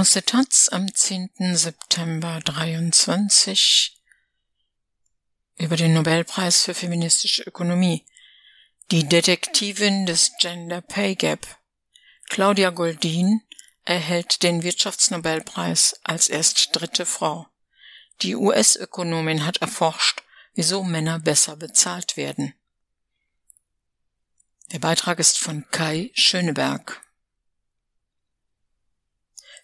Aus der Taz am 10. September 23 über den Nobelpreis für feministische Ökonomie. Die Detektivin des Gender Pay Gap, Claudia Goldin, erhält den Wirtschaftsnobelpreis als erst dritte Frau. Die US-Ökonomin hat erforscht, wieso Männer besser bezahlt werden. Der Beitrag ist von Kai Schöneberg.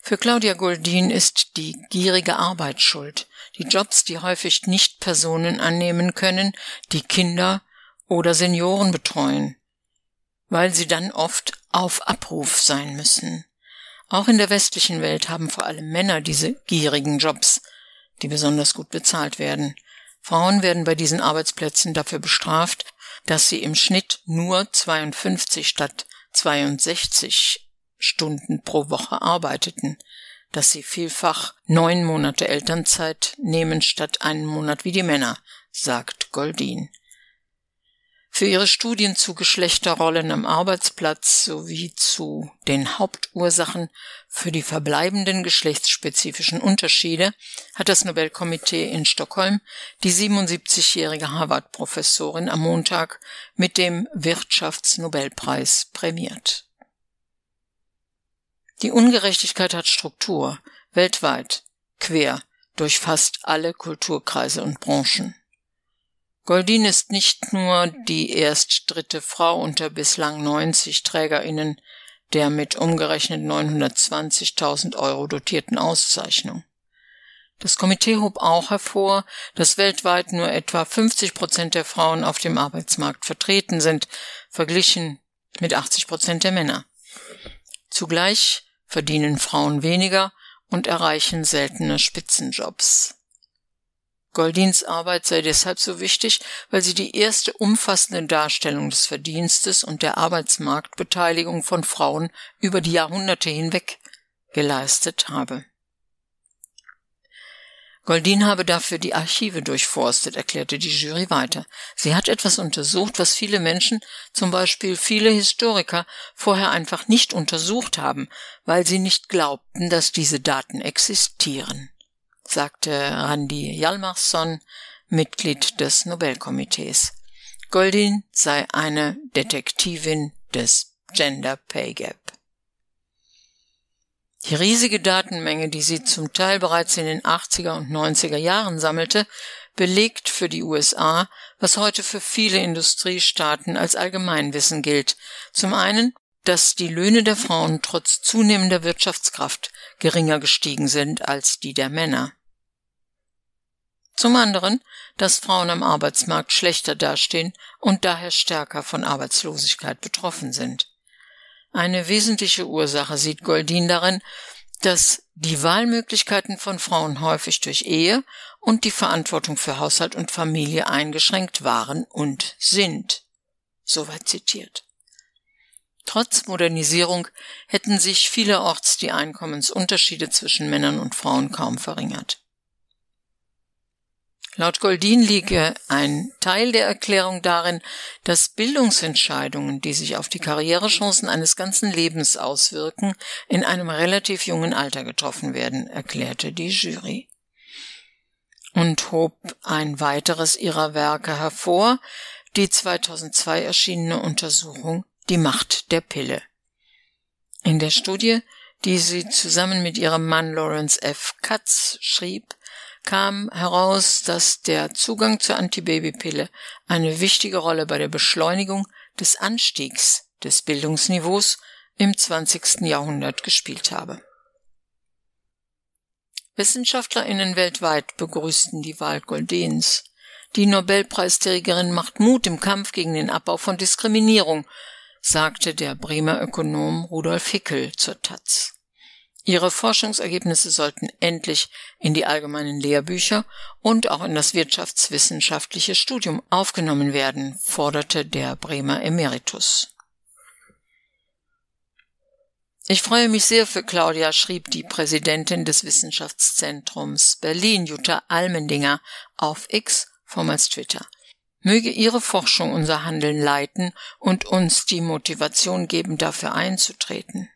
Für Claudia Goldin ist die gierige Arbeit schuld, die Jobs, die häufig nicht Personen annehmen können, die Kinder oder Senioren betreuen, weil sie dann oft auf Abruf sein müssen. Auch in der westlichen Welt haben vor allem Männer diese gierigen Jobs, die besonders gut bezahlt werden. Frauen werden bei diesen Arbeitsplätzen dafür bestraft, dass sie im Schnitt nur 52 statt 62 Stunden pro Woche arbeiteten, dass sie vielfach neun Monate Elternzeit nehmen statt einen Monat wie die Männer, sagt Goldin. Für ihre Studien zu Geschlechterrollen am Arbeitsplatz sowie zu den Hauptursachen für die verbleibenden geschlechtsspezifischen Unterschiede hat das Nobelkomitee in Stockholm die 77-jährige Harvard-Professorin am Montag mit dem Wirtschaftsnobelpreis prämiert. Die Ungerechtigkeit hat Struktur, weltweit, quer, durch fast alle Kulturkreise und Branchen. Goldin ist nicht nur die erst dritte Frau unter bislang 90 TrägerInnen der mit umgerechnet 920.000 Euro dotierten Auszeichnung. Das Komitee hob auch hervor, dass weltweit nur etwa 50 Prozent der Frauen auf dem Arbeitsmarkt vertreten sind, verglichen mit 80 Prozent der Männer. Zugleich verdienen Frauen weniger und erreichen seltener Spitzenjobs. Goldins Arbeit sei deshalb so wichtig, weil sie die erste umfassende Darstellung des Verdienstes und der Arbeitsmarktbeteiligung von Frauen über die Jahrhunderte hinweg geleistet habe. Goldin habe dafür die Archive durchforstet, erklärte die Jury weiter. Sie hat etwas untersucht, was viele Menschen, zum Beispiel viele Historiker, vorher einfach nicht untersucht haben, weil sie nicht glaubten, dass diese Daten existieren, sagte Randi Hjalmarsson, Mitglied des Nobelkomitees. Goldin sei eine Detektivin des Gender Pay Gap. Die riesige Datenmenge, die sie zum Teil bereits in den 80er und 90er Jahren sammelte, belegt für die USA, was heute für viele Industriestaaten als Allgemeinwissen gilt. Zum einen, dass die Löhne der Frauen trotz zunehmender Wirtschaftskraft geringer gestiegen sind als die der Männer. Zum anderen, dass Frauen am Arbeitsmarkt schlechter dastehen und daher stärker von Arbeitslosigkeit betroffen sind. Eine wesentliche Ursache sieht Goldin darin, dass die Wahlmöglichkeiten von Frauen häufig durch Ehe und die Verantwortung für Haushalt und Familie eingeschränkt waren und sind. Soweit zitiert. Trotz Modernisierung hätten sich vielerorts die Einkommensunterschiede zwischen Männern und Frauen kaum verringert. Laut Goldin liege ein Teil der Erklärung darin, dass Bildungsentscheidungen, die sich auf die Karrierechancen eines ganzen Lebens auswirken, in einem relativ jungen Alter getroffen werden, erklärte die Jury. Und hob ein weiteres ihrer Werke hervor, die 2002 erschienene Untersuchung Die Macht der Pille. In der Studie, die sie zusammen mit ihrem Mann Lawrence F. Katz schrieb, kam heraus, dass der Zugang zur Antibabypille eine wichtige Rolle bei der Beschleunigung des Anstiegs des Bildungsniveaus im 20. Jahrhundert gespielt habe. Wissenschaftlerinnen weltweit begrüßten die Wahl Goldens. Die Nobelpreisträgerin macht Mut im Kampf gegen den Abbau von Diskriminierung, sagte der Bremer Ökonom Rudolf Hickel zur Taz. Ihre Forschungsergebnisse sollten endlich in die allgemeinen Lehrbücher und auch in das wirtschaftswissenschaftliche Studium aufgenommen werden, forderte der Bremer Emeritus. Ich freue mich sehr für Claudia, schrieb die Präsidentin des Wissenschaftszentrums Berlin, Jutta Almendinger, auf X, vormals Twitter. Möge ihre Forschung unser Handeln leiten und uns die Motivation geben, dafür einzutreten.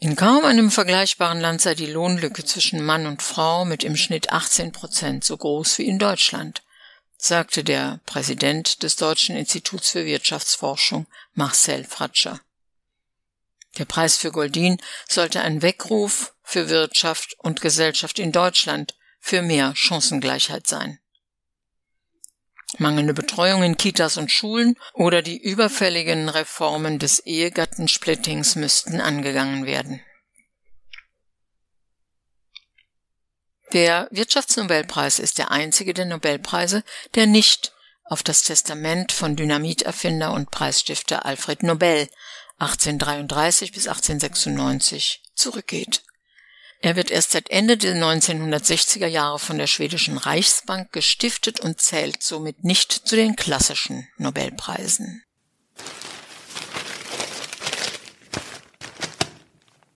In kaum einem vergleichbaren Land sei die Lohnlücke zwischen Mann und Frau mit im Schnitt 18 Prozent so groß wie in Deutschland, sagte der Präsident des Deutschen Instituts für Wirtschaftsforschung Marcel Fratscher. Der Preis für Goldin sollte ein Weckruf für Wirtschaft und Gesellschaft in Deutschland für mehr Chancengleichheit sein. Mangelnde Betreuung in Kitas und Schulen oder die überfälligen Reformen des Ehegattensplittings müssten angegangen werden. Der Wirtschaftsnobelpreis ist der einzige der Nobelpreise, der nicht auf das Testament von Dynamiterfinder und Preisstifter Alfred Nobel 1833 bis 1896 zurückgeht. Er wird erst seit Ende der 1960er Jahre von der schwedischen Reichsbank gestiftet und zählt somit nicht zu den klassischen Nobelpreisen